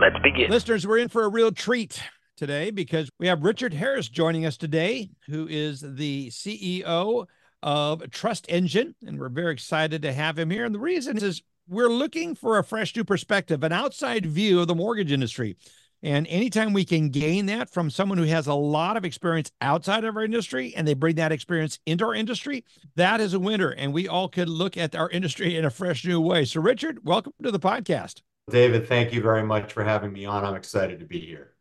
Let's begin. Listeners, we're in for a real treat today because we have Richard Harris joining us today, who is the CEO of Trust Engine, and we're very excited to have him here. And the reason is we're looking for a fresh new perspective, an outside view of the mortgage industry. And anytime we can gain that from someone who has a lot of experience outside of our industry and they bring that experience into our industry, that is a winner. And we all could look at our industry in a fresh new way. So, Richard, welcome to the podcast. David, thank you very much for having me on. I'm excited to be here.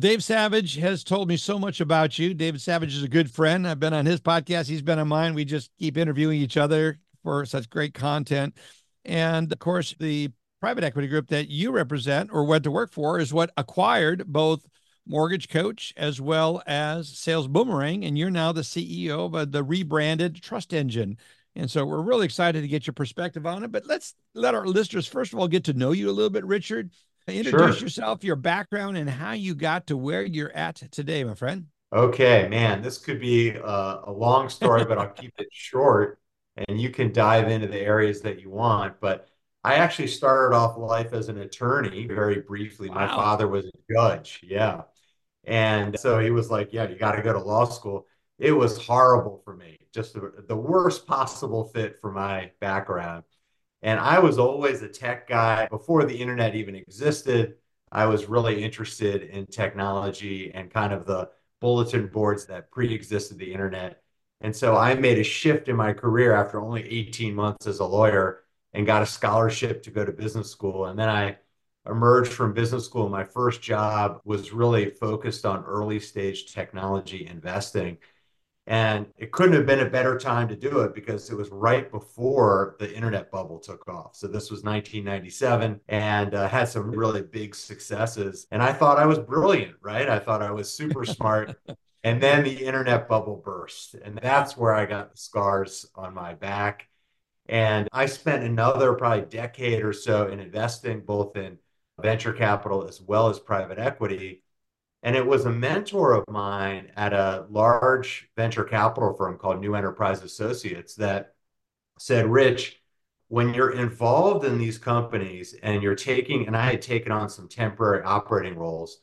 Dave Savage has told me so much about you. David Savage is a good friend. I've been on his podcast, he's been on mine. We just keep interviewing each other for such great content. And of course, the private equity group that you represent or went to work for is what acquired both Mortgage Coach as well as Sales Boomerang. And you're now the CEO of the rebranded Trust Engine. And so we're really excited to get your perspective on it. But let's let our listeners, first of all, get to know you a little bit, Richard. Introduce sure. yourself, your background, and how you got to where you're at today, my friend. Okay, man, this could be a, a long story, but I'll keep it short and you can dive into the areas that you want. But I actually started off life as an attorney very briefly. Wow. My father was a judge. Yeah. And so he was like, Yeah, you got to go to law school. It was horrible for me, just the, the worst possible fit for my background. And I was always a tech guy before the internet even existed. I was really interested in technology and kind of the bulletin boards that pre existed the internet. And so I made a shift in my career after only 18 months as a lawyer and got a scholarship to go to business school. And then I emerged from business school. My first job was really focused on early stage technology investing. And it couldn't have been a better time to do it because it was right before the internet bubble took off. So this was 1997 and uh, had some really big successes. And I thought I was brilliant, right? I thought I was super smart. and then the internet bubble burst. And that's where I got the scars on my back. And I spent another probably decade or so in investing both in venture capital as well as private equity. And it was a mentor of mine at a large venture capital firm called New Enterprise Associates that said, Rich, when you're involved in these companies and you're taking, and I had taken on some temporary operating roles,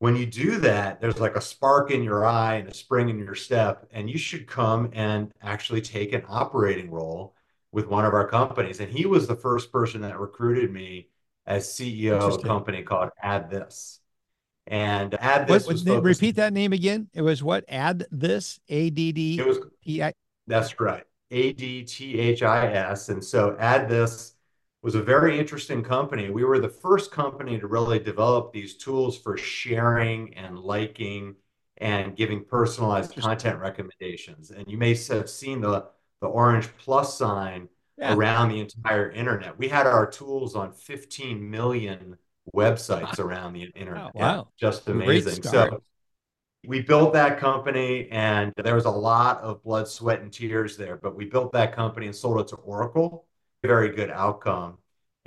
when you do that, there's like a spark in your eye and a spring in your step, and you should come and actually take an operating role with one of our companies. And he was the first person that recruited me as CEO of a company called Add This. And Add This what, repeat that name again. It was what? Add This, A D D It was T I. That's right. A D T H I S. And so Add This was a very interesting company. We were the first company to really develop these tools for sharing and liking and giving personalized content recommendations. And you may have seen the the orange plus sign yeah. around the entire internet. We had our tools on 15 million websites around the internet. Oh, wow. Just amazing. So we built that company and there was a lot of blood, sweat, and tears there, but we built that company and sold it to Oracle. Very good outcome.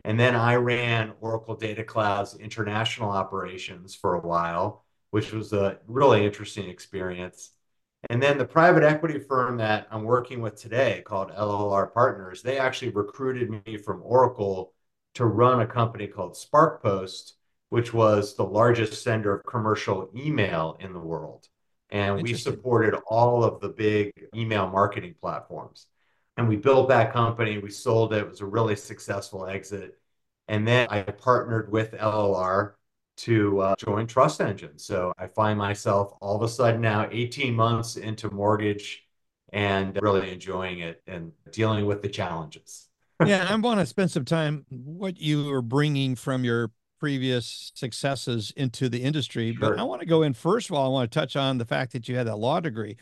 And then I ran Oracle Data Cloud's international operations for a while, which was a really interesting experience. And then the private equity firm that I'm working with today called LLR Partners, they actually recruited me from Oracle to run a company called SparkPost, which was the largest sender of commercial email in the world. And we supported all of the big email marketing platforms. And we built that company, we sold it, it was a really successful exit. And then I partnered with LLR to uh, join Trust Engine. So I find myself all of a sudden now 18 months into mortgage and really enjoying it and dealing with the challenges. Yeah, I want to spend some time what you are bringing from your previous successes into the industry, sure. but I want to go in first of all. I want to touch on the fact that you had that law degree.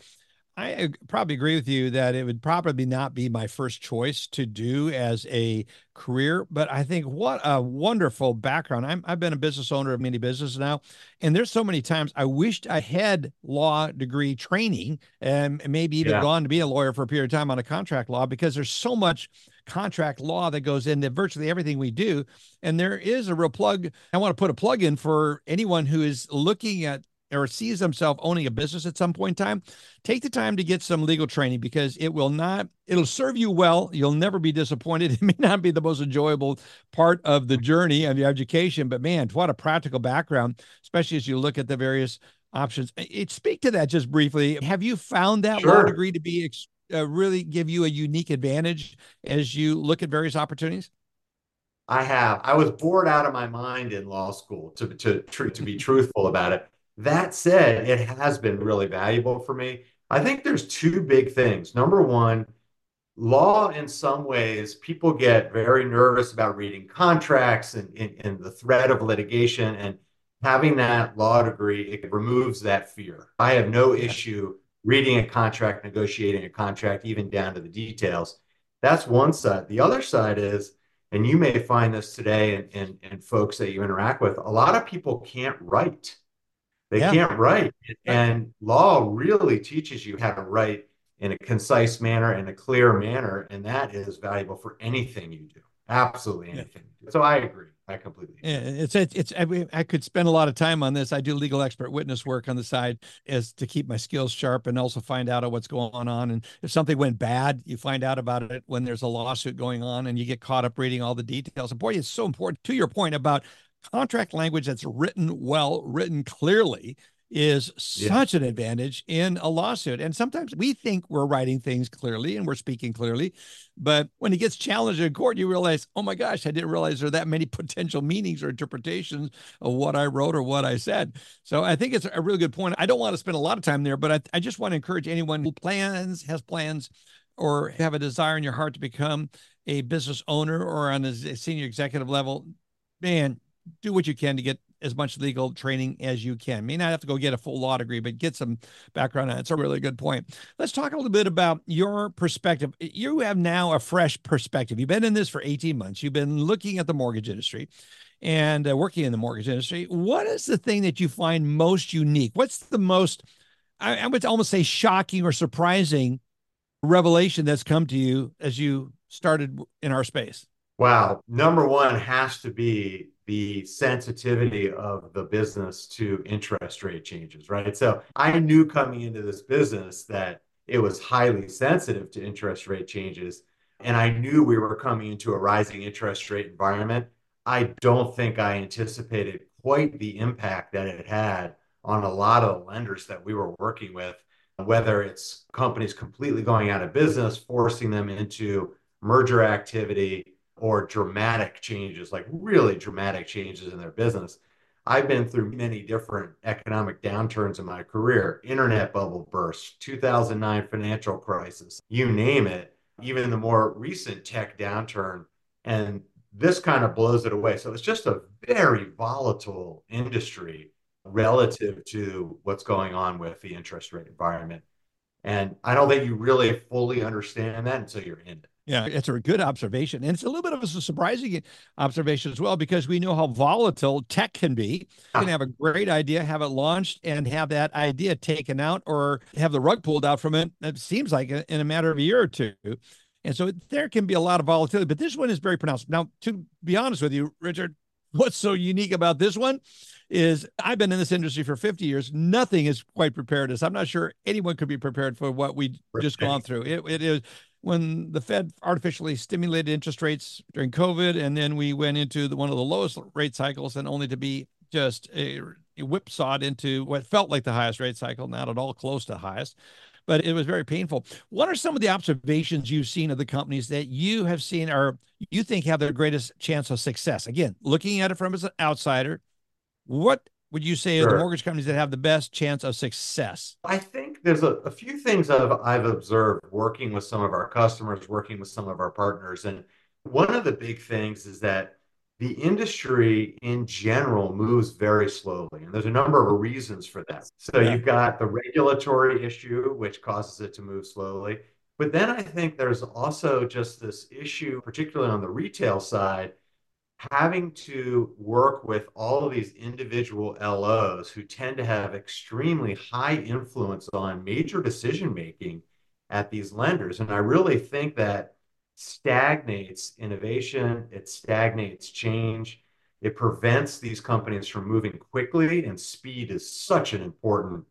I probably agree with you that it would probably not be my first choice to do as a career, but I think what a wonderful background. I'm, I've been a business owner of many businesses now, and there's so many times I wished I had law degree training and maybe even yeah. gone to be a lawyer for a period of time on a contract law because there's so much contract law that goes into virtually everything we do. And there is a real plug. I want to put a plug in for anyone who is looking at or sees themselves owning a business at some point in time, take the time to get some legal training because it will not, it'll serve you well. You'll never be disappointed. It may not be the most enjoyable part of the journey of your education, but man, what a practical background, especially as you look at the various options. It, speak to that just briefly. Have you found that sure. law degree to be uh, really give you a unique advantage as you look at various opportunities? I have. I was bored out of my mind in law school to to to be truthful about it. That said, it has been really valuable for me. I think there's two big things. Number one, law in some ways, people get very nervous about reading contracts and, and, and the threat of litigation. And having that law degree, it removes that fear. I have no issue reading a contract, negotiating a contract, even down to the details. That's one side. The other side is, and you may find this today and, and, and folks that you interact with, a lot of people can't write. They yeah. can't write. And law really teaches you how to write in a concise manner and a clear manner. And that is valuable for anything you do. Absolutely anything. Yeah. So I agree. I completely. It's, it's I, I, could spend a lot of time on this. I do legal expert witness work on the side as to keep my skills sharp and also find out what's going on. And if something went bad, you find out about it when there's a lawsuit going on, and you get caught up reading all the details. And boy, it's so important. To your point about contract language that's written well, written clearly is yeah. such an advantage in a lawsuit. And sometimes we think we're writing things clearly and we're speaking clearly, but when it gets challenged in court, you realize, oh my gosh, I didn't realize there are that many potential meanings or interpretations of what I wrote or what I said. So I think it's a really good point. I don't want to spend a lot of time there, but I, I just want to encourage anyone who plans, has plans, or have a desire in your heart to become a business owner or on a senior executive level, man, do what you can to get as much legal training as you can. May not have to go get a full law degree, but get some background on it. It's a really good point. Let's talk a little bit about your perspective. You have now a fresh perspective. You've been in this for 18 months. You've been looking at the mortgage industry and uh, working in the mortgage industry. What is the thing that you find most unique? What's the most, I, I would almost say, shocking or surprising revelation that's come to you as you started in our space? Wow. Number one has to be the sensitivity of the business to interest rate changes, right? So I knew coming into this business that it was highly sensitive to interest rate changes. And I knew we were coming into a rising interest rate environment. I don't think I anticipated quite the impact that it had on a lot of the lenders that we were working with, whether it's companies completely going out of business, forcing them into merger activity, or dramatic changes, like really dramatic changes in their business. I've been through many different economic downturns in my career internet bubble burst, 2009 financial crisis, you name it, even the more recent tech downturn. And this kind of blows it away. So it's just a very volatile industry relative to what's going on with the interest rate environment. And I don't think you really fully understand that until you're in it. Yeah, it's a good observation. And it's a little bit of a surprising observation as well, because we know how volatile tech can be. You can ah. have a great idea, have it launched, and have that idea taken out or have the rug pulled out from it. It seems like in a matter of a year or two. And so there can be a lot of volatility, but this one is very pronounced. Now, to be honest with you, Richard, what's so unique about this one is I've been in this industry for 50 years. Nothing is quite prepared us. I'm not sure anyone could be prepared for what we just gone through. It, it is when the Fed artificially stimulated interest rates during COVID, and then we went into the, one of the lowest rate cycles, and only to be just a, a whipsawed into what felt like the highest rate cycle, not at all close to the highest. But it was very painful. What are some of the observations you've seen of the companies that you have seen or you think have the greatest chance of success? Again, looking at it from as an outsider, what would you say sure. are the mortgage companies that have the best chance of success? I think there's a, a few things I've, I've observed working with some of our customers, working with some of our partners. And one of the big things is that the industry in general moves very slowly. And there's a number of reasons for that. So yeah. you've got the regulatory issue, which causes it to move slowly. But then I think there's also just this issue, particularly on the retail side, having to work with all of these individual LOs who tend to have extremely high influence on major decision making at these lenders. And I really think that stagnates innovation, it stagnates change. It prevents these companies from moving quickly, and speed is such an important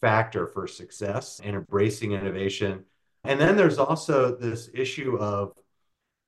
factor for success and embracing innovation. And then there's also this issue of,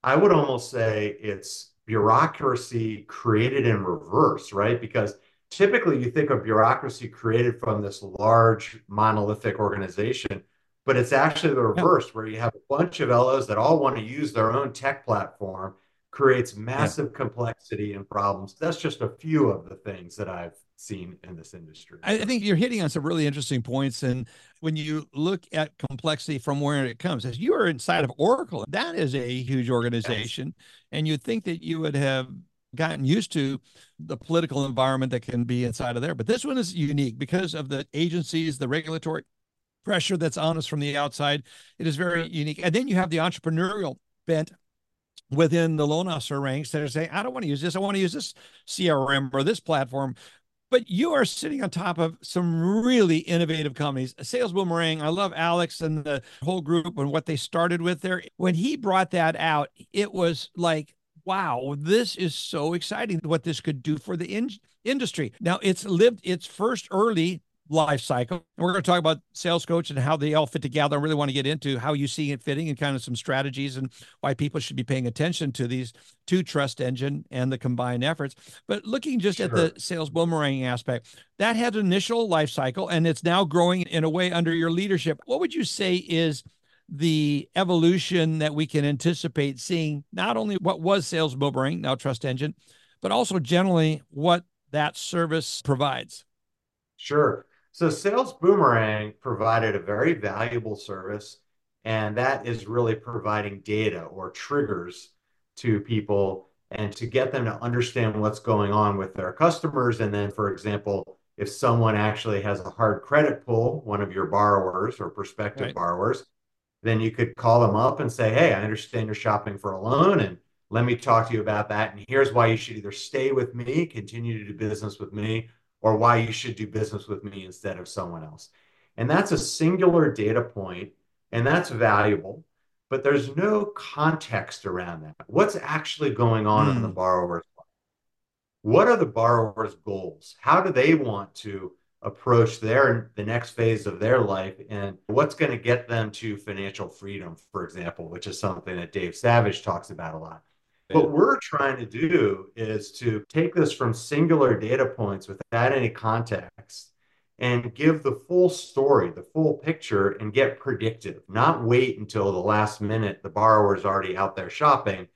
I would almost say it's bureaucracy created in reverse, right? Because typically you think of bureaucracy created from this large monolithic organization but it's actually the reverse yeah. where you have a bunch of LOs that all want to use their own tech platform creates massive yeah. complexity and problems. That's just a few of the things that I've seen in this industry. I think you're hitting on some really interesting points. And when you look at complexity from where it comes, as you are inside of Oracle, that is a huge organization. Yes. And you'd think that you would have gotten used to the political environment that can be inside of there. But this one is unique because of the agencies, the regulatory pressure that's on us from the outside. It is very unique. And then you have the entrepreneurial bent within the loan officer ranks that are saying, I don't want to use this. I want to use this CRM or this platform. But you are sitting on top of some really innovative companies. Sales Boomerang, I love Alex and the whole group and what they started with there. When he brought that out, it was like, wow, this is so exciting what this could do for the in- industry. Now, it's lived its first early life cycle. And We're going to talk about sales coach and how they all fit together. I really want to get into how you see it fitting and kind of some strategies and why people should be paying attention to these two trust engine and the combined efforts. But looking just sure. at the sales boomerang aspect, that had an initial life cycle and it's now growing in a way under your leadership. What would you say is the evolution that we can anticipate seeing not only what was sales boomerang, now trust engine, but also generally what that service provides? Sure. So Sales Boomerang provided a very valuable service, and that is really providing data or triggers to people and to get them to understand what's going on with their customers. And then, for example, if someone actually has a hard credit pull, one of your borrowers or prospective right. borrowers, then you could call them up and say, Hey, I understand you're shopping for a loan, and let me talk to you about that. And here's why you should either stay with me, continue to do business with me, or why you should do business with me instead of someone else. And that's a singular data point, and that's valuable, but there's no context around that. What's actually going on mm. in the hmm. borrower's life? What are the borrower's goals? How do they want to approach their the next phase of their life and what's going to get them to financial freedom for example which is something that Dave Savage talks about a lot what we're trying to do is to take this from singular data points without any context and give the full story, the full picture, and get predictive, not wait until the last minute the borrower is already out there shopping,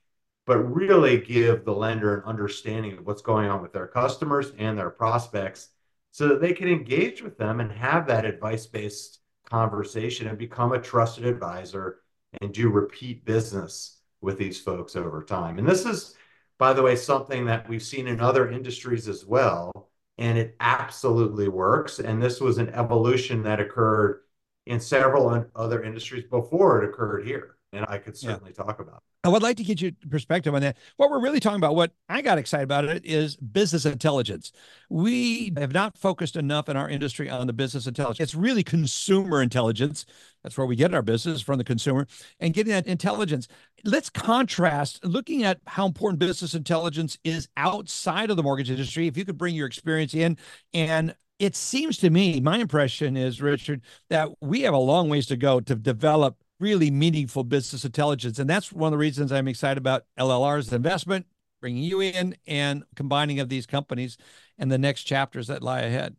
but really give the lender an understanding of what's going on with their customers and their prospects so that they can engage with them and have that advice based conversation and become a trusted advisor and do repeat business with these folks over time. And this is, by the way, something that we've seen in other industries as well. And it absolutely works. And this was an evolution that occurred in several other industries before it occurred here. And I could certainly yeah. talk about. It. I would like to get your perspective on that. What we're really talking about, what I got excited about it is business intelligence. We have not focused enough in our industry on the business intelligence. It's really consumer intelligence. That's where we get our business from the consumer and getting that intelligence. Let's contrast looking at how important business intelligence is outside of the mortgage industry. If you could bring your experience in and it seems to me, my impression is, Richard, that we have a long ways to go to develop really meaningful business intelligence. And that's one of the reasons I'm excited about LLR's investment, bringing you in, and combining of these companies and the next chapters that lie ahead.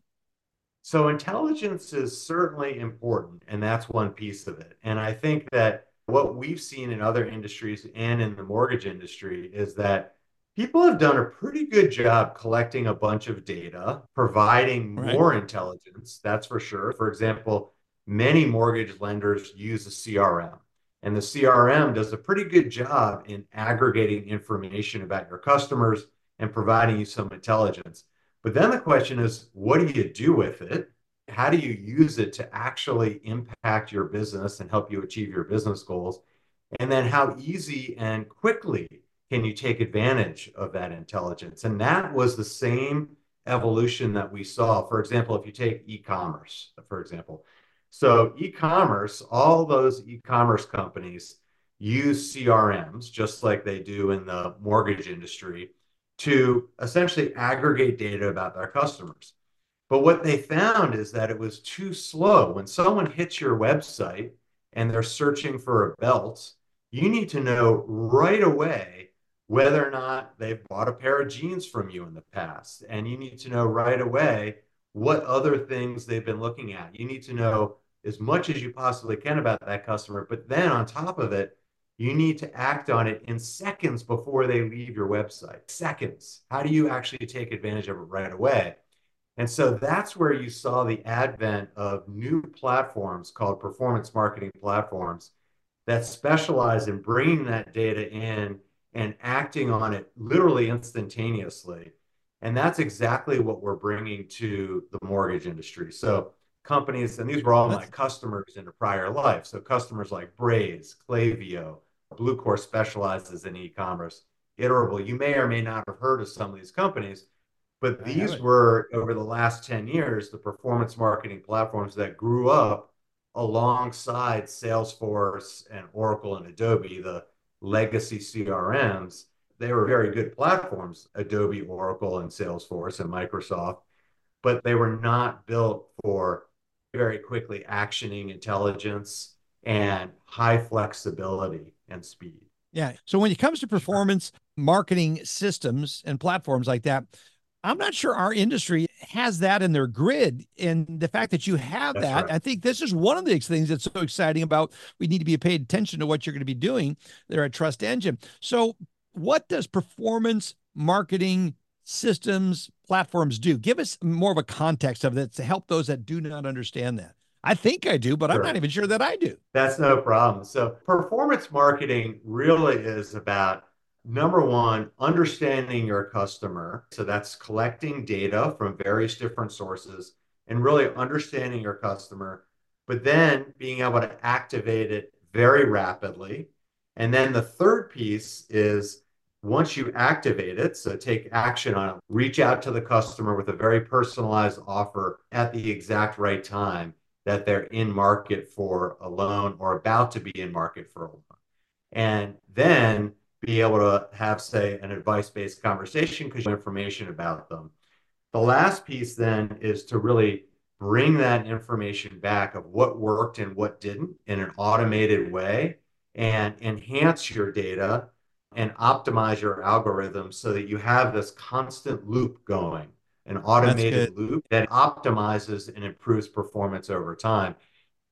So, intelligence is certainly important, and that's one piece of it. And I think that what we've seen in other industries and in the mortgage industry is that people have done a pretty good job collecting a bunch of data, providing right. more intelligence, that's for sure. For example, many mortgage lenders use a CRM. And the CRM does a pretty good job in aggregating information about your customers and providing you some intelligence. But then the question is, what do you do with it? How do you use it to actually impact your business and help you achieve your business goals? And then how easy and quickly can you take advantage of that intelligence? And that was the same evolution that we saw. For example, if you take e-commerce, for example. So e-commerce, all those e-commerce companies use CRMs just like they do in the mortgage industry to essentially aggregate data about their customers. But what they found is that it was too slow. When someone hits your website and they're searching for a belt, you need to know right away whether or not they've bought a pair of jeans from you in the past. And you need to know right away what other things they've been looking at. You need to know as much as you possibly can about that customer. But then on top of it, you need to act on it in seconds before they leave your website. Seconds. How do you actually take advantage of it right away? And so that's where you saw the advent of new platforms called performance marketing platforms that specialize in bringing that data in and acting on it literally instantaneously. And that's exactly what we're bringing to the mortgage industry. So companies, and these were all my customers in a prior life. So customers like Braze, Klaviyo, Bluecore specializes in e-commerce. Iterable, you may or may not have heard of some of these companies, but these were over the last 10 years the performance marketing platforms that grew up alongside Salesforce and Oracle and Adobe, the legacy CRMs. They were very good platforms, Adobe, Oracle, and Salesforce and Microsoft, but they were not built for very quickly actioning intelligence and high flexibility and speed. Yeah. So when it comes to performance marketing systems and platforms like that, I'm not sure our industry has that in their grid. And the fact that you have that's that, right. I think this is one of the things that's so exciting about we need to be paid attention to what you're going to be doing there at Trust Engine. So, what does performance marketing systems platforms do? Give us more of a context of that to help those that do not understand that. I think I do, but sure. I'm not even sure that I do. That's no problem. So, performance marketing really is about number one, understanding your customer. So that's collecting data from various different sources and really understanding your customer, but then being able to activate it very rapidly. And then the third piece is once you activate it, so take action on it, reach out to the customer with a very personalized offer at the exact right time that they're in market for a loan or about to be in market for a loan. And then be able to have, say, an advice based conversation because you have information about them. The last piece then is to really bring that information back of what worked and what didn't in an automated way and enhance your data and optimize your algorithms so that you have this constant loop going, an automated loop that optimizes and improves performance over time.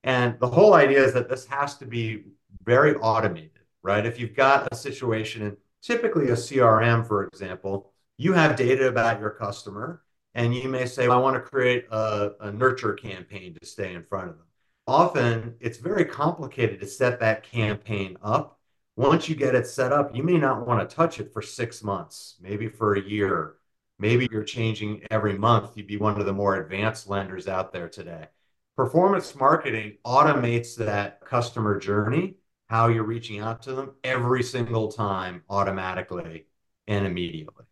And the whole idea is that this has to be very automated right? If you've got a situation in typically a CRM, for example, you have data about your customer, and you may say, I want to create a, a nurture campaign to stay in front of them. Often it's very complicated to set that campaign up. Once you get it set up, you may not want to touch it for six months, maybe for a year. Maybe you're changing every month. You'd be one of the more advanced lenders out there today. Performance marketing automates that customer journey how you're reaching out to them every single time automatically and immediately.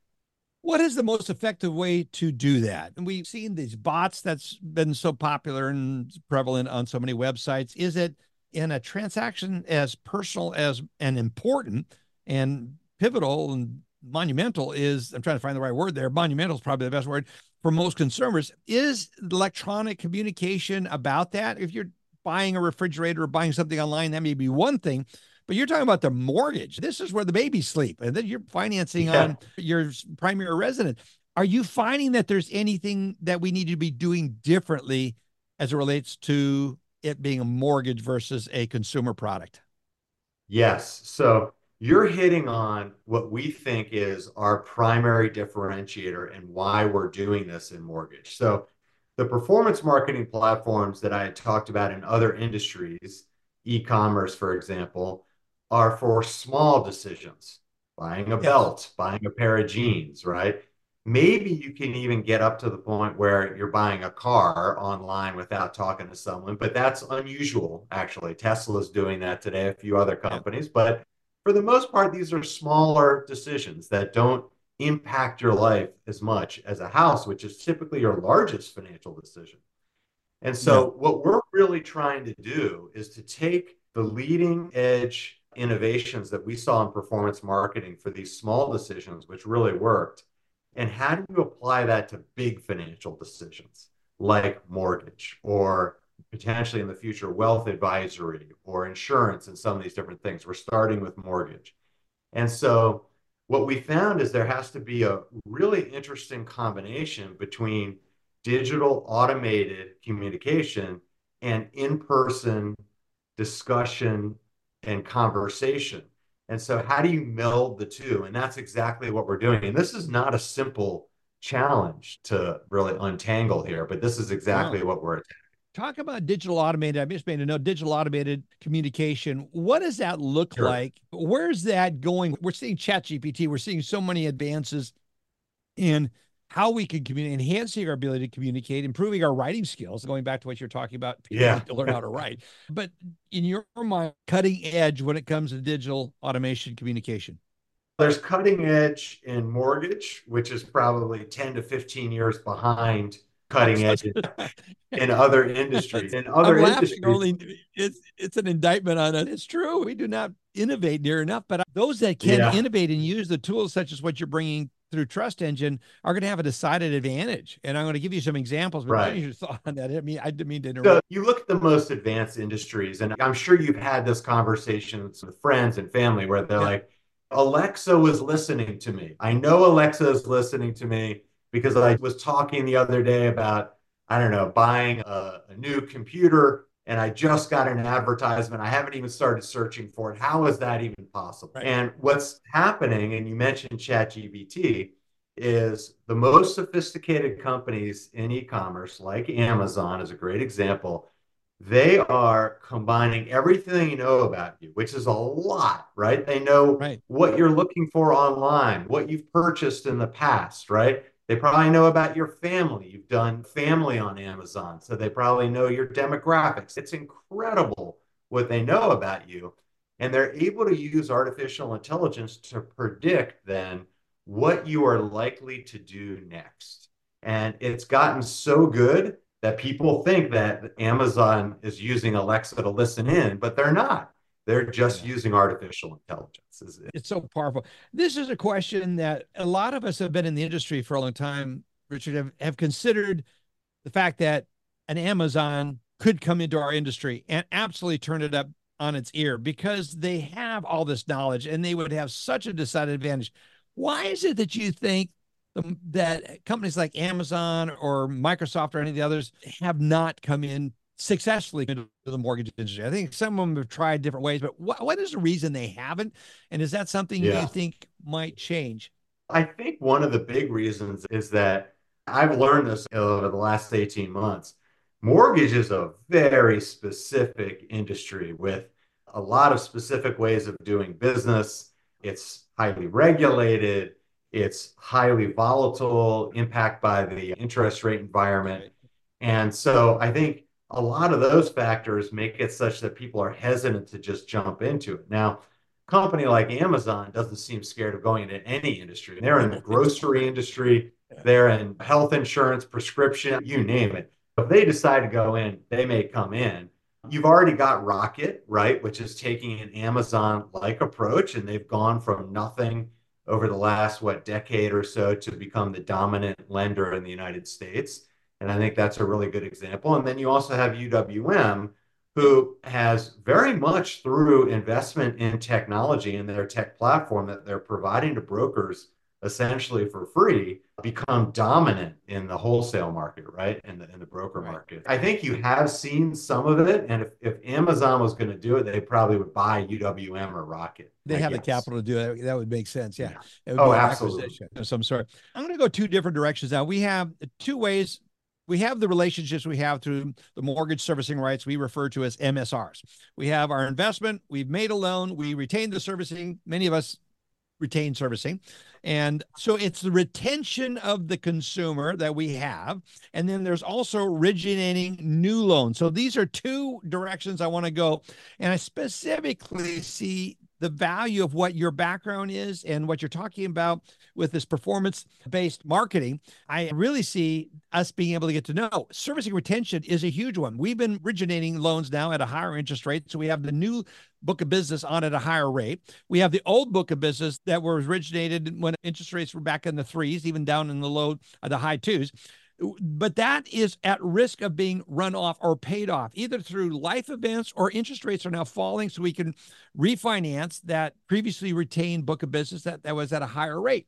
What is the most effective way to do that? And we've seen these bots that's been so popular and prevalent on so many websites. Is it in a transaction as personal as and important and pivotal and monumental is I'm trying to find the right word there. Monumental is probably the best word for most consumers. Is electronic communication about that? If you're buying a refrigerator or buying something online, that may be one thing. But you're talking about the mortgage. This is where the babies sleep, and then you're financing yeah. on your primary residence. Are you finding that there's anything that we need to be doing differently as it relates to it being a mortgage versus a consumer product? Yes. So you're hitting on what we think is our primary differentiator and why we're doing this in mortgage. So the performance marketing platforms that I had talked about in other industries, e-commerce, for example, are for small decisions. buying a belt, buying a pair of jeans, right? Maybe you can even get up to the point where you're buying a car online without talking to someone, but that's unusual, actually. Tesla's doing that today, a few other companies. But for the most part, these are smaller decisions that don't impact your life as much as a house, which is typically your largest financial decision. And so, yeah. what we're really trying to do is to take the leading edge innovations that we saw in performance marketing for these small decisions, which really worked, and how do you apply that to big financial decisions like mortgage or potentially in the future wealth advisory or insurance and some of these different things? We're starting with mortgage. And so, what we found is there has to be a really interesting combination between digital automated communication and in-person discussion and conversation. And so how do you meld the two? And that's exactly what we're doing. And this is not a simple challenge to really untangle here, but this is exactly wow. what we're attacking. Talk about digital automated. I just made a note digital automated communication. What does that look sure. like? Where's that going? We're seeing Chat GPT. We're seeing so many advances in how we can communicate, enhancing our ability to communicate, improving our writing skills, going back to what you're talking about, people yeah. to learn how to write. But in your mind, cutting edge when it comes to digital automation communication. There's cutting edge in mortgage, which is probably 10 to 15 years behind cutting edge in, other industries. In other I'm industries, only it's it's an indictment on it. It's true. We do not innovate near enough, but those that can yeah. innovate and use the tools such as what you're bringing through Trust Engine are going to have a decided advantage. And I'm going to give you some examples. But right. your thought on that? I mean, I didn't mean to interrupt. So you look at the most advanced industries, and I'm sure you've had this conversation with friends and family where they're yeah. like, Alexa was listening to me. I know Alexa is listening to me because I was talking the other day about, I don't know, buying a, a new computer and I just got an advertisement. I haven't even started searching for it. How is that even possible? Right. And what's happening, and you mentioned ChatGPT, is the most sophisticated companies in e-commerce, like Amazon, is a great example. They are combining everything you know about you, which is a lot, right? They know right. what you're looking for online, what you've purchased in the past, right? They probably know about your family. You've done family on Amazon, so they probably know your demographics. It's incredible what they know about you. And they're able to use artificial intelligence to predict then what you are likely to do next. And it's gotten so good that people think that Amazon is using Alexa to listen in, but they're not. They're just yeah. using artificial intelligence. It's so powerful. This is a question that a lot of us have been in the industry for a long time, Richard, have, have considered the fact that an Amazon could come into our industry and absolutely turn it up on its ear because they have all this knowledge and they would have such a decided advantage. Why is it that you think that companies like Amazon or Microsoft or any of the others have not come in successfully into the mortgage industry. I think some of them have tried different ways, but what, what is the reason they haven't? And is that something yeah. you think might change? I think one of the big reasons is that I've learned this over the last 18 months. Mortgage is a very specific industry with a lot of specific ways of doing business. It's highly regulated, it's highly volatile, impact by the interest rate environment. And so I think a lot of those factors make it such that people are hesitant to just jump into it. Now, a company like Amazon doesn't seem scared of going into any industry. They're in the grocery industry, they're in health insurance, prescription, you name it. If they decide to go in, they may come in. You've already got Rocket, right, which is taking an Amazon like approach, and they've gone from nothing over the last, what, decade or so to become the dominant lender in the United States. And I think that's a really good example. And then you also have UWM, who has very much through investment in technology and their tech platform that they're providing to brokers essentially for free become dominant in the wholesale market, right? In the in the broker right. market. I think you have seen some of it. And if, if Amazon was going to do it, they probably would buy UWM or Rocket. They I have guess. the capital to do it. That would make sense. Yeah. yeah. Oh, absolutely. So I'm sorry. I'm going to go two different directions now. We have two ways we have the relationships we have through the mortgage servicing rights we refer to as MSRs. We have our investment, we've made a loan, we retain the servicing. Many of us retain servicing. And so it's the retention of the consumer that we have. And then there's also originating new loans. So these are two directions I want to go. And I specifically see the value of what your background is and what you're talking about with this performance based marketing, I really see us being able to get to know servicing retention is a huge one. We've been originating loans now at a higher interest rate. So we have the new book of business on at a higher rate. We have the old book of business that was originated when interest rates were back in the threes, even down in the low, uh, the high twos but that is at risk of being run off or paid off either through life events or interest rates are now falling so we can refinance that previously retained book of business that, that was at a higher rate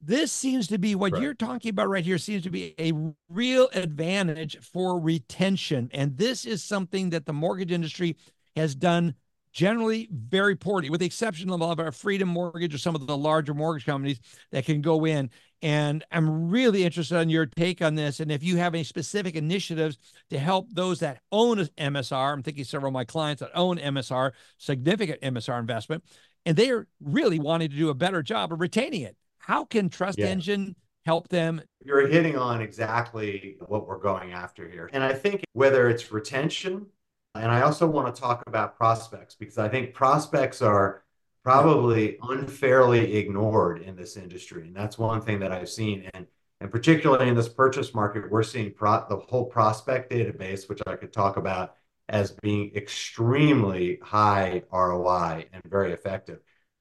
this seems to be what right. you're talking about right here seems to be a real advantage for retention and this is something that the mortgage industry has done generally very poorly, with the exception of our Freedom Mortgage or some of the larger mortgage companies that can go in. And I'm really interested in your take on this. And if you have any specific initiatives to help those that own MSR, I'm thinking several of my clients that own MSR, significant MSR investment, and they are really wanting to do a better job of retaining it. How can Trust yeah. Engine help them? You're hitting on exactly what we're going after here. And I think whether it's retention and I also want to talk about prospects because I think prospects are probably unfairly ignored in this industry. And that's one thing that I've seen. And, and particularly in this purchase market, we're seeing pro- the whole prospect database, which I could talk about as being extremely high ROI and very effective.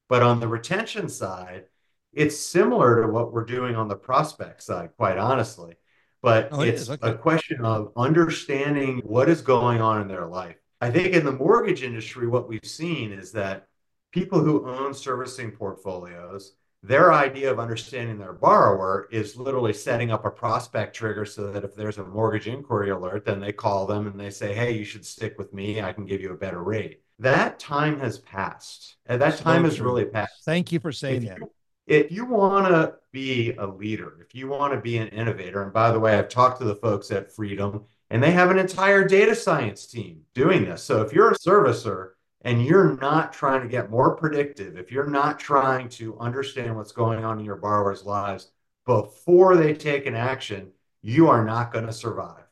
But on the retention side, it's similar to what we're doing on the prospect side, quite honestly but oh, it's it okay. a question of understanding what is going on in their life. I think in the mortgage industry, what we've seen is that people who own servicing portfolios, their idea of understanding their borrower is literally setting up a prospect trigger so that if there's a mortgage inquiry alert, then they call them and they say, Hey, you should stick with me. I can give you a better rate. That time has passed. And that time has really passed. Thank you for saying if that. You, if you want to be a leader, if you want to be an innovator, and by the way, I've talked to the folks at Freedom and they have an entire data science team doing this. So if you're a servicer and you're not trying to get more predictive, if you're not trying to understand what's going on in your borrowers' lives before they take an action, you are not going to survive.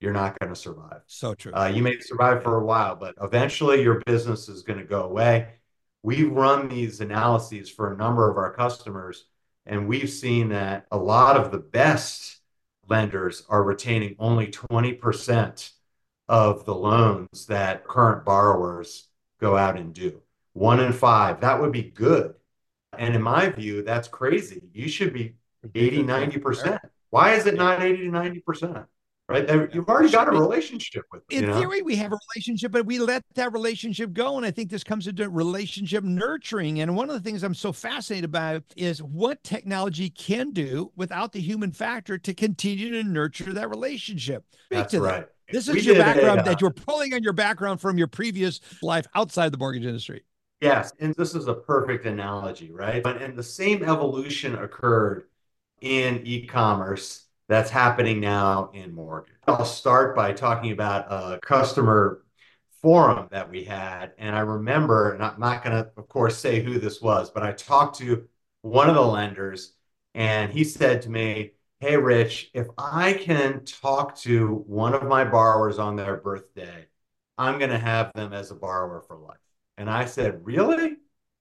You're not going to survive. So true. Uh, you may survive for a while, but eventually your business is going to go away we've run these analyses for a number of our customers, and we've seen that a lot of the best lenders are retaining only 20% of the loans that current borrowers go out and do. One in five, that would be good. And in my view, that's crazy. You should be 80, 90%. Why is it not 80 to 90%? right? You've already got a relationship with them. In theory, we have a relationship, but we let that relationship go. And I think this comes into relationship nurturing. And one of the things I'm so fascinated about is what technology can do without the human factor to continue to nurture that relationship. Speak That's right. That. This is we your background a, uh, that you're pulling on your background from your previous life outside the mortgage industry. Yes. And this is a perfect analogy, right? But and the same evolution occurred in e-commerce that's happening now in mortgage. I'll start by talking about a customer forum that we had. And I remember, and I'm not going to, of course, say who this was, but I talked to one of the lenders and he said to me, Hey, Rich, if I can talk to one of my borrowers on their birthday, I'm going to have them as a borrower for life. And I said, Really?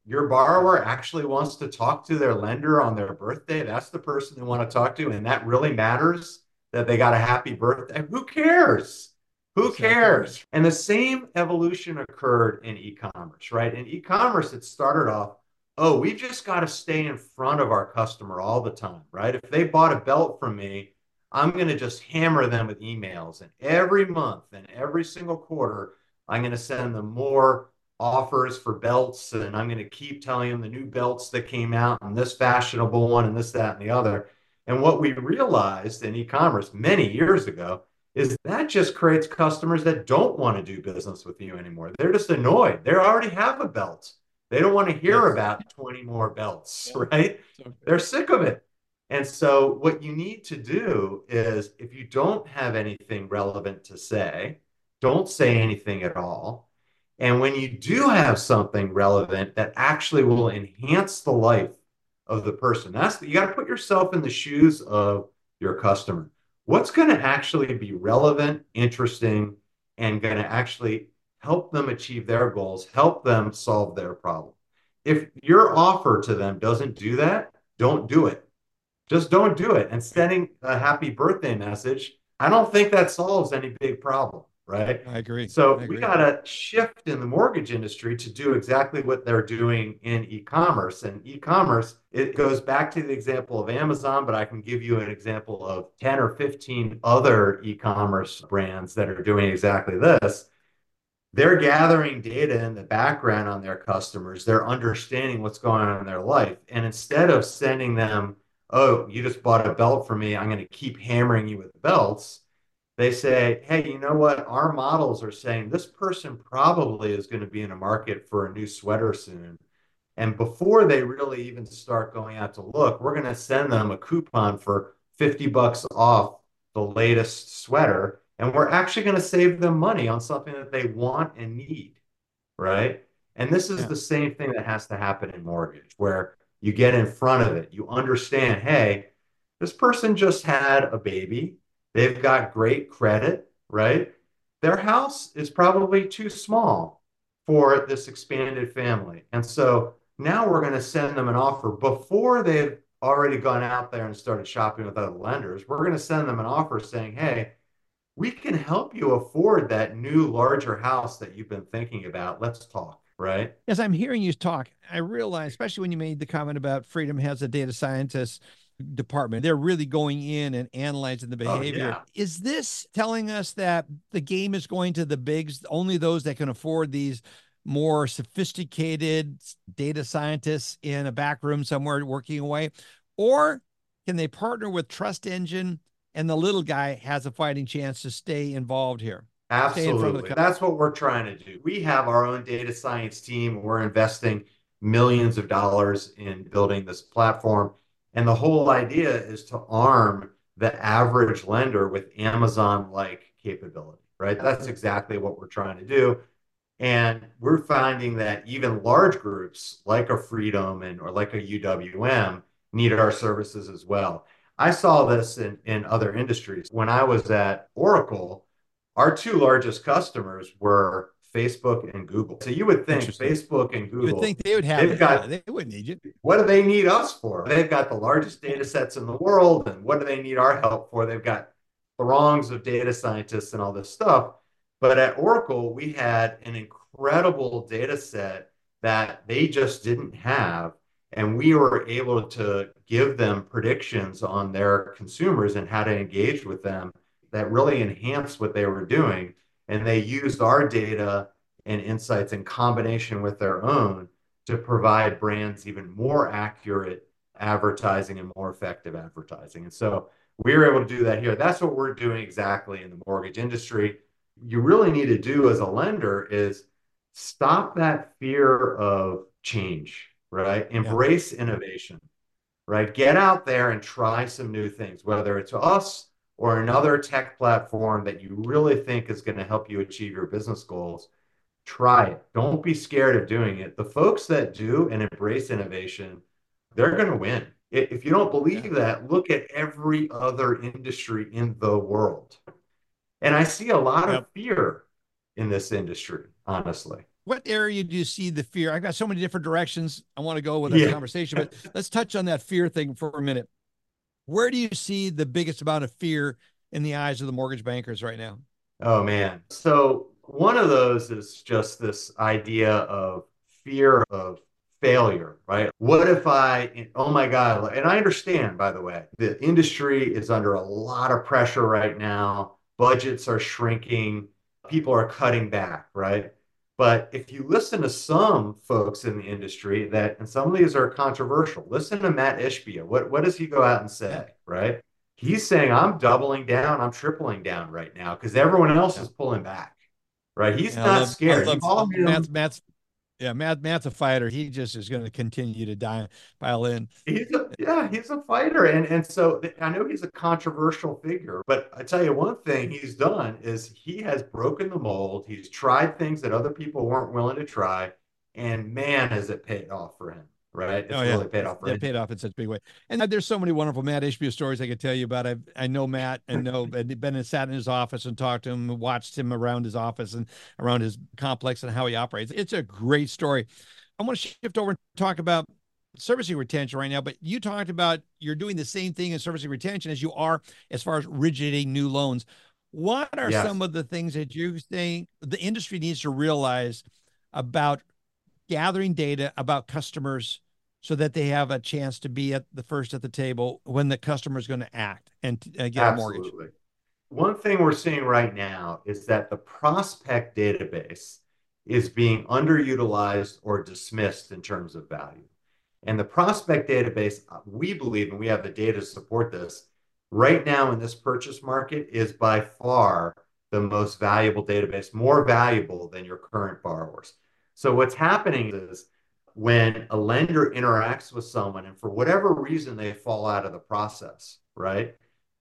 your borrower actually wants to talk to their lender on their birthday, that's the person they want to talk to. And that really matters that they got a happy birthday. Who cares? Who cares? And the same evolution occurred in e commerce, right? In e commerce, it started off, oh, we've just got to stay in front of our customer all the time, right? If they bought a belt from me, I'm going to just hammer them with emails. And every month and every single quarter, I'm going to send them more offers for belts and I'm going to keep telling them the new belts that came out and this fashionable one and this, that, and the other. And what we realized in e-commerce many years ago is that just creates customers that don't want to do business with you anymore. They're just annoyed. They already have a belt. They don't want to hear yes. about 20 more belts, yeah. right? They're sick of it. And so what you need to do is if you don't have anything relevant to say, don't say anything at all And when you do have something relevant that actually will enhance the life of the person, that's you got to put yourself in the shoes of your customer. What's going to actually be relevant, interesting, and going to actually help them achieve their goals, help them solve their problem. If your offer to them doesn't do that, don't do it. Just don't do it. And sending a happy birthday message, I don't think that solves any big problem, right? I agree. So I agree. we got to shift in the mortgage industry to do exactly what they're doing in e-commerce. And e-commerce, it goes back to the example of Amazon, but I can give you an example of 10 or 15 other e-commerce brands that are doing exactly this they're gathering data in the background on their customers. They're understanding what's going on in their life. And instead of sending them, oh, you just bought a belt for me, I'm going to keep hammering you with belts, they say, hey, you know what? Our models are saying this person probably is going to be in a market for a new sweater soon. And before they really even start going out to look, we're going to send them a coupon for 50 bucks off the latest sweater and we're actually going to save them money on something that they want and need, right? And this is yeah. the same thing that has to happen in mortgage, where you get in front of it, you understand, hey, this person just had a baby, they've got great credit, right? Their house is probably too small for this expanded family. And so now we're going to send them an offer before they've already gone out there and started shopping with other lenders. We're going to send them an offer saying, hey, we can help you afford that new larger house that you've been thinking about. Let's talk, right? As I'm hearing you talk, I realize, especially when you made the comment about Freedom has a data scientist department, they're really going in and analyzing the behavior. Oh, yeah. Is this telling us that the game is going to the bigs, only those that can afford these more sophisticated data scientists in a back room somewhere working away? Or can they partner with Trust Engine and the little guy has a fighting chance to stay involved here. Absolutely. That's what we're trying to do. We have our own data science team. We're investing millions of dollars in building this platform. And the whole idea is to arm the average lender with Amazon like capability, right? That's exactly what we're trying to do. And we're finding that even large groups like a Freedom and or like a UWM need our services as well. I saw this in, in other industries. When I was at Oracle, our two largest customers were Facebook and Google. So you would think Facebook and Google. You would think they would have they've. Got, they wouldn't need you. What do they need us for? They've got the largest data sets in the world. And what do they need our help for? They've got throngs of data scientists and all this stuff. But at Oracle, we had an incredible data set that they just didn't have and we were able to give them predictions on their consumers and how to engage with them that really enhanced what they were doing. And they used our data and insights in combination with their own to provide brands even more accurate advertising and more effective advertising. And so we were able to do that here. That's what we're doing exactly in the mortgage industry. You really need to do as a lender is stop that fear of change right? Embrace yeah. innovation, right? Get out there and try some new things, whether it's us or another tech platform that you really think is going to help you achieve your business goals. Try it. Don't be scared of doing it. The folks that do and embrace innovation, they're going to win. If you don't believe that, look at every other industry in the world. And I see a lot of fear in this industry, honestly what area do you see the fear? I've got so many different directions I want to go with this yeah. conversation, but let's touch on that fear thing for a minute. Where do you see the biggest amount of fear in the eyes of the mortgage bankers right now? Oh man. So one of those is just this idea of fear of failure, right? What if I, oh my God, and I understand, by the way, the industry is under a lot of pressure right now. Budgets are shrinking, people are cutting back, right? But if you listen to some folks in the industry that, and some of these are controversial, listen to Matt Ishbia. What, what does he go out and say, right? He's saying, I'm doubling down, I'm tripling down right now because everyone else is pulling back, right? He's yeah, not love, scared. Love, Matt's, Matt's, Yeah, Matt. Matt's a fighter. He just is going to continue to die, pile in. He's a yeah, he's a fighter, and and so I know he's a controversial figure, but I tell you one thing he's done is he has broken the mold. He's tried things that other people weren't willing to try, and man, has it paid off for him right? It's oh, yeah. really paid off. It paid off in such a big way. And there's so many wonderful Matt Ishbia stories I could tell you about. I I know Matt and know and been and sat in his office and talked to him, and watched him around his office and around his complex and how he operates. It's a great story. I want to shift over and talk about servicing retention right now, but you talked about you're doing the same thing in servicing retention as you are as far as originating new loans. What are yes. some of the things that you think the industry needs to realize about gathering data about customers so that they have a chance to be at the first at the table when the customer is going to act and uh, get Absolutely. a mortgage? One thing we're seeing right now is that the prospect database is being underutilized or dismissed in terms of value. And the prospect database, uh, we believe, and we have the data to support this, right now in this purchase market is by far the most valuable database, more valuable than your current borrowers. So what's happening is when a lender interacts with someone and for whatever reason they fall out of the process, right?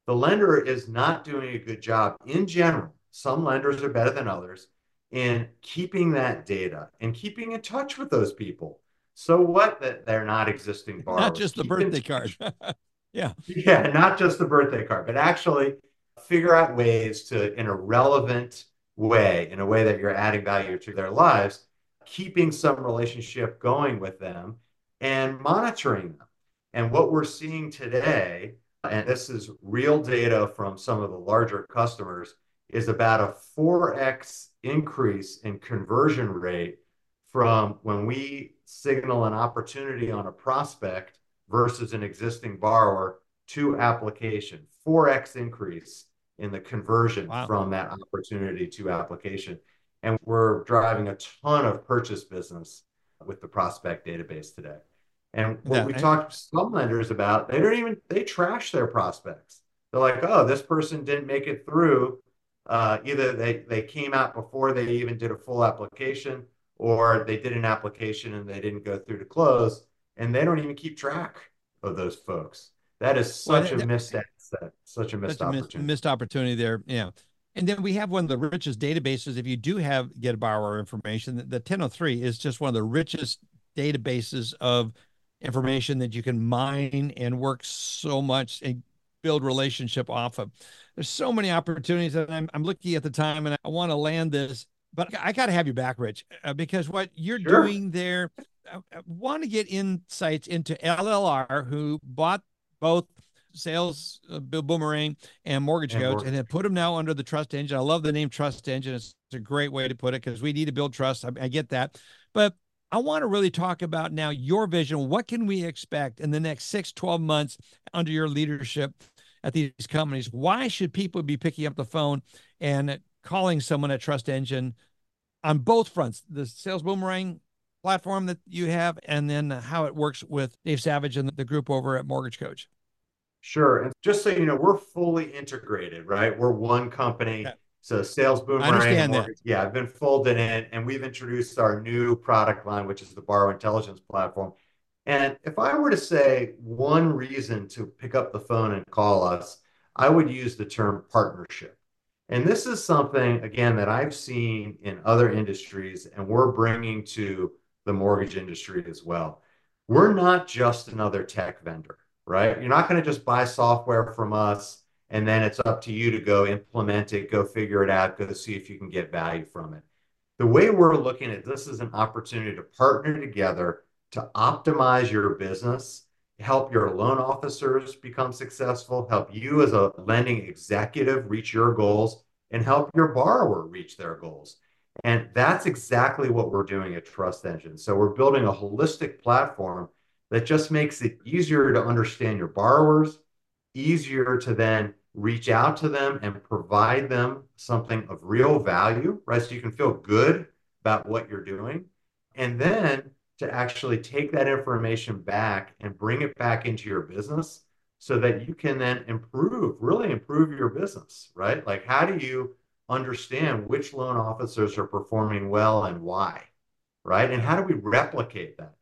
The lender is not doing a good job in general. Some lenders are better than others in keeping that data and keeping in touch with those people. So what that they're not existing borrowers. Not just the Keep birthday card. yeah. Yeah, not just the birthday card, but actually figure out ways to, in a relevant way, in a way that you're adding value to their lives, keeping some relationship going with them and monitoring them. And what we're seeing today, and this is real data from some of the larger customers, is about a 4x increase in conversion rate from when we signal an opportunity on a prospect versus an existing borrower to application. 4x increase in the conversion wow. from that opportunity to application. And we're driving a ton of purchase business with the prospect database today. And what yeah, we talked to some lenders about, they don't even they trash their prospects. They're like, oh, this person didn't make it through. Uh, either they they came out before they even did a full application, or they did an application and they didn't go through to close, and they don't even keep track of those folks. That is such well, a missed asset, such a missed such opportunity. missed, missed opportunity there. Yeah. And then we have one of the richest databases. If you do have get borrower information, the, the 1003 is just one of the richest databases of information that you can mine and work so much and build relationship off of. There's so many opportunities, and I'm, I'm looking at the time, and I want to land this, but I got to have you back, Rich, uh, because what you're sure. doing there. I, I want to get insights into LLR, who bought both sales uh, boomerang and mortgage and coach mortgage. and then put them now under the trust engine. I love the name trust engine. It's, it's a great way to put it because we need to build trust. I, I get that. But i want to really talk about now your vision. What can we expect in the next six 12 months under your leadership at these companies? Why should people be picking up the phone and calling someone at trust engine on both fronts the sales boomerang platform that you have and then how it works with dave savage and the group over at mortgage coach Sure. And just so you know, we're fully integrated, right? We're one company. Yeah. So sales boomerang. Yeah, I've been folded in and we've introduced our new product line, which is the borrower intelligence platform. And if I were to say one reason to pick up the phone and call us, I would use the term partnership. And this is something, again, that I've seen in other industries, and we're bringing to the mortgage industry as well. We're not just another tech vendor right? You're not going to just buy software from us and then it's up to you to go implement it, go figure it out, go see if you can get value from it. The way we're looking at this is an opportunity to partner together to optimize your business, help your loan officers become successful, help you as a lending executive reach your goals, and help your borrower reach their goals. And that's exactly what we're doing at Trust Engine. So we're building a holistic platform that just makes it easier to understand your borrowers, easier to then reach out to them and provide them something of real value, right? So you can feel good about what you're doing. And then to actually take that information back and bring it back into your business so that you can then improve, really improve your business, right? Like, how do you understand which loan officers are performing well and why? right? And how do we replicate that?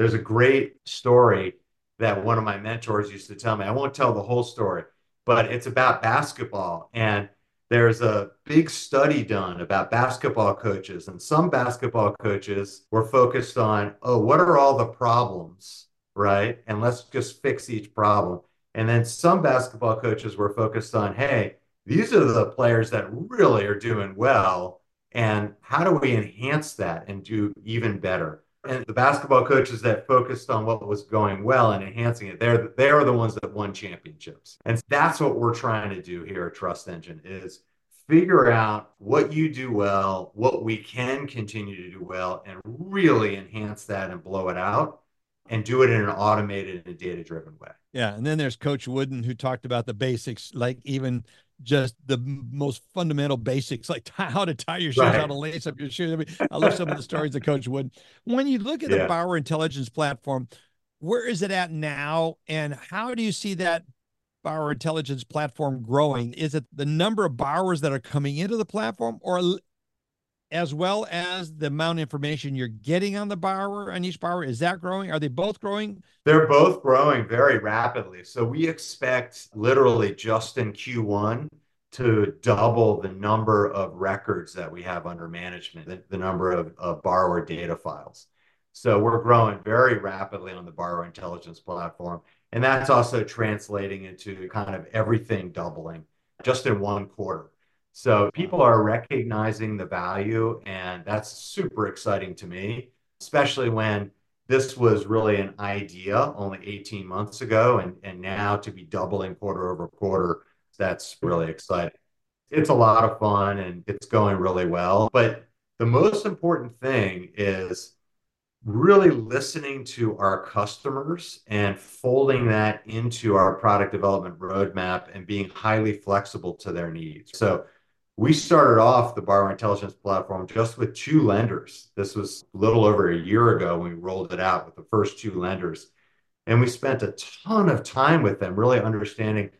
There's a great story that one of my mentors used to tell me. I won't tell the whole story, but it's about basketball. And there's a big study done about basketball coaches, and some basketball coaches were focused on, oh, what are all the problems, right? And let's just fix each problem. And then some basketball coaches were focused on, hey, these are the players that really are doing well. And how do we enhance that and do even better? And the basketball coaches that focused on what was going well and enhancing it, they're they are the ones that won championships. And that's what we're trying to do here at Trust Engine is figure out what you do well, what we can continue to do well, and really enhance that and blow it out and do it in an automated and data driven way. Yeah. And then there's Coach Wooden who talked about the basics, like even just the most fundamental basics, like how to tie your shoes, right. how to lace up your shoes. I, mean, I love some of the stories that Coach Wood. When you look at yeah. the Borrower Intelligence platform, where is it at now, and how do you see that Borrower Intelligence platform growing? Is it the number of borrowers that are coming into the platform, or as well as the amount of information you're getting on the borrower on each borrower is that growing? Are they both growing? They're both growing very rapidly. So we expect literally just in q1 to double the number of records that we have under management the, the number of, of borrower data files. So we're growing very rapidly on the borrower intelligence platform and that's also translating into kind of everything doubling just in one quarter so people are recognizing the value, and that's super exciting to me, especially when this was really an idea only 18 months ago, and, and now to be doubling quarter over quarter, that's really exciting. It's a lot of fun and it's going really well. But the most important thing is really listening to our customers and folding that into our product development roadmap and being highly flexible to their needs. So we started off the borrower intelligence platform just with two lenders. This was a little over a year ago when we rolled it out with the first two lenders. And we spent a ton of time with them, really understanding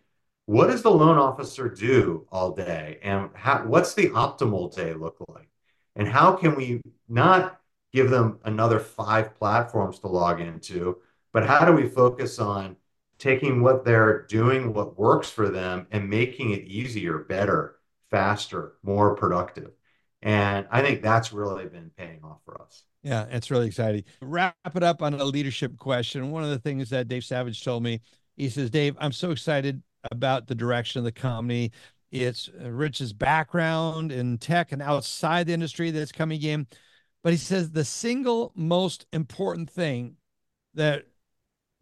what does the loan officer do all day and how, what's the optimal day look like? And how can we not give them another five platforms to log into, but how do we focus on taking what they're doing, what works for them, and making it easier, better, faster, more productive. And I think that's really been paying off for us. Yeah, it's really exciting. Wrap it up on a leadership question. One of the things that Dave Savage told me, he says, Dave, I'm so excited about the direction of the company. It's Rich's background in tech and outside the industry that's coming in. But he says the single most important thing that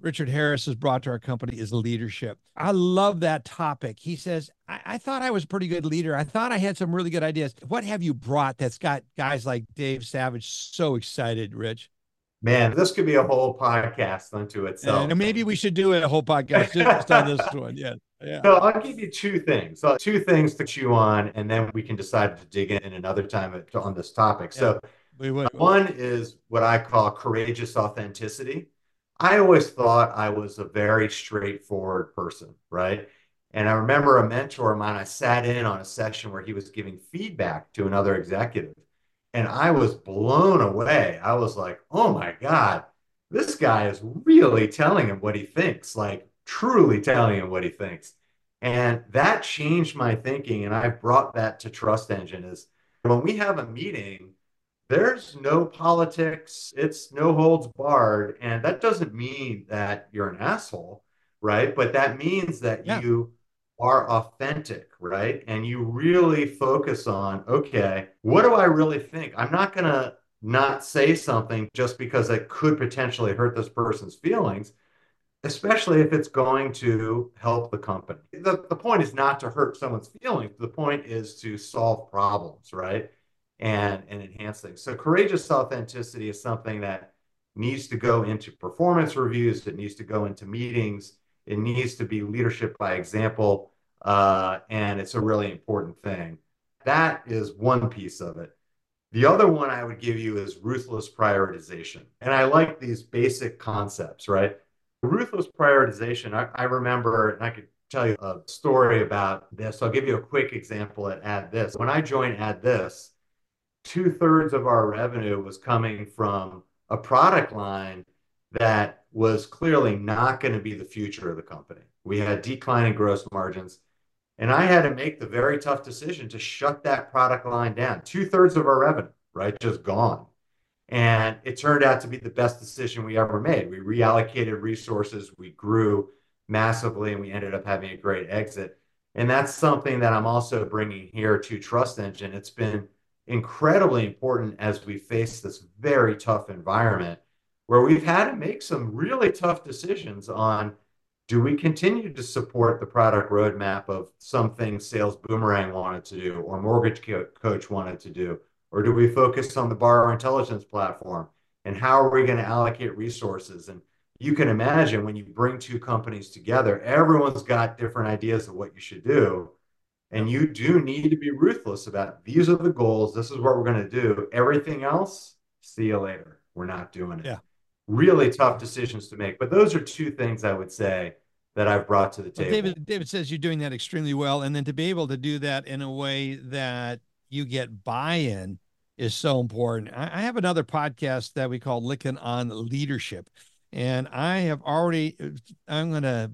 Richard Harris has brought to our company is leadership. I love that topic. He says, I, I, thought I was a pretty good leader. I thought I had some really good ideas. What have you brought that's got guys like Dave Savage so excited, Rich? Man, this could be a whole podcast unto itself. And maybe we should do a whole podcast just on this one. Yeah. Yeah. So I'll give you two things. So two things to chew on, and then we can decide to dig in another time on this topic. Yeah, so one is what I call courageous authenticity. I always thought I was a very straightforward person, right? And I remember a mentor of mine, I sat in on a session where he was giving feedback to another executive, and I was blown away. I was like, oh my God, this guy is really telling him what he thinks, like truly telling him what he thinks. And that changed my thinking. And I brought that to Trust Engine is when we have a meeting, there's no politics. It's no holds barred. And that doesn't mean that you're an asshole, right? But that means that yeah. you are authentic, right? And you really focus on, okay, what do I really think? I'm not going to not say something just because it could potentially hurt this person's feelings, especially if it's going to help the company. The, the point is not to hurt someone's feelings. The point is to solve problems, right? And, and enhance things. So courageous authenticity is something that needs to go into performance reviews. It needs to go into meetings. It needs to be leadership by example. Uh, and it's a really important thing. That is one piece of it. The other one I would give you is ruthless prioritization. And I like these basic concepts, right? Ruthless prioritization, I, I remember, and I could tell you a story about this. I'll give you a quick example at AddThis. When I joined AddThis, two thirds of our revenue was coming from a product line that was clearly not going to be the future of the company. We had declining gross margins. And I had to make the very tough decision to shut that product line down. Two thirds of our revenue, right, just gone. And it turned out to be the best decision we ever made. We reallocated resources, we grew massively, and we ended up having a great exit. And that's something that I'm also bringing here to Trust Engine. It's been incredibly important as we face this very tough environment where we've had to make some really tough decisions on do we continue to support the product roadmap of something Sales Boomerang wanted to do or Mortgage Coach wanted to do? Or do we focus on the borrower intelligence platform? And how are we going to allocate resources? And you can imagine when you bring two companies together, everyone's got different ideas of what you should do. And you do need to be ruthless about these are the goals. This is what we're going to do. Everything else, see you later. We're not doing it. Yeah. Really tough decisions to make. But those are two things I would say that I've brought to the table. Well, David, David says you're doing that extremely well. And then to be able to do that in a way that you get buy-in is so important. I, have another podcast that we call Lykken on Leadership. And I have already, uh, I'm going to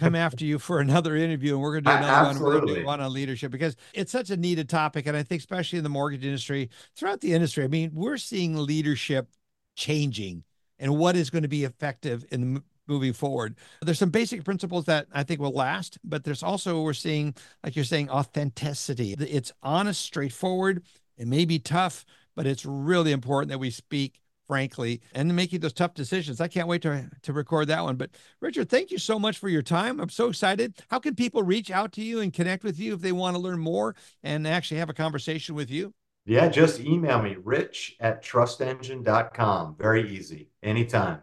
come after you for another interview and we're going to do another one. We're going to do one on leadership because it's such a needed topic. And I think, especially in the mortgage industry, throughout the industry, I mean, we're seeing leadership changing and what is going to be effective in moving forward. There's some basic principles that I think will last, but there's also, we're seeing, like you're saying, authenticity. It's honest, straightforward. It may be tough, but it's really important that we speak frankly, and making those tough decisions. I can't wait to, to record that one. But Richard, thank you so much for your time. I'm so excited. How can people reach out to you and connect with you if they want to learn more and actually have a conversation with you? Yeah, just email me, rich at trustengine.com. Very easy, anytime.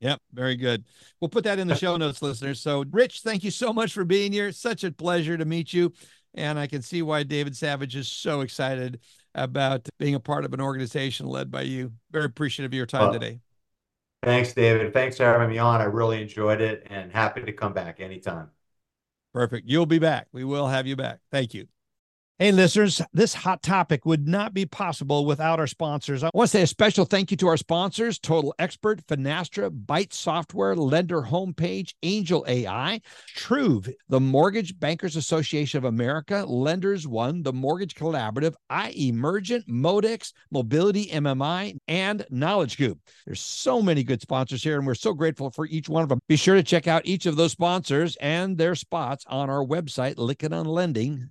Yep, very good. We'll put that in the show notes, listeners. So, Rich, thank you so much for being here. Such a pleasure to meet you. And I can see why David Savage is so excited about being a part of an organization led by you. Very appreciative of your time today. Thanks, David. Thanks for having me on. I really enjoyed it and happy to come back anytime. Perfect. You'll be back. We will have you back. Thank you. Hey, listeners, this hot topic would not be possible without our sponsors. I want to say a special thank you to our sponsors Total Expert, Finastra, Byte Software, Lender Homepage, Angel AI, Truv, the Mortgage Bankers Association of America, Lenders One, the Mortgage Collaborative, iEmergent, Modex, Mobility MMI, and Knowledge Group. There's so many good sponsors here, and we're so grateful for each one of them. Be sure to check out each of those sponsors and their spots on our website, Lykken on Lending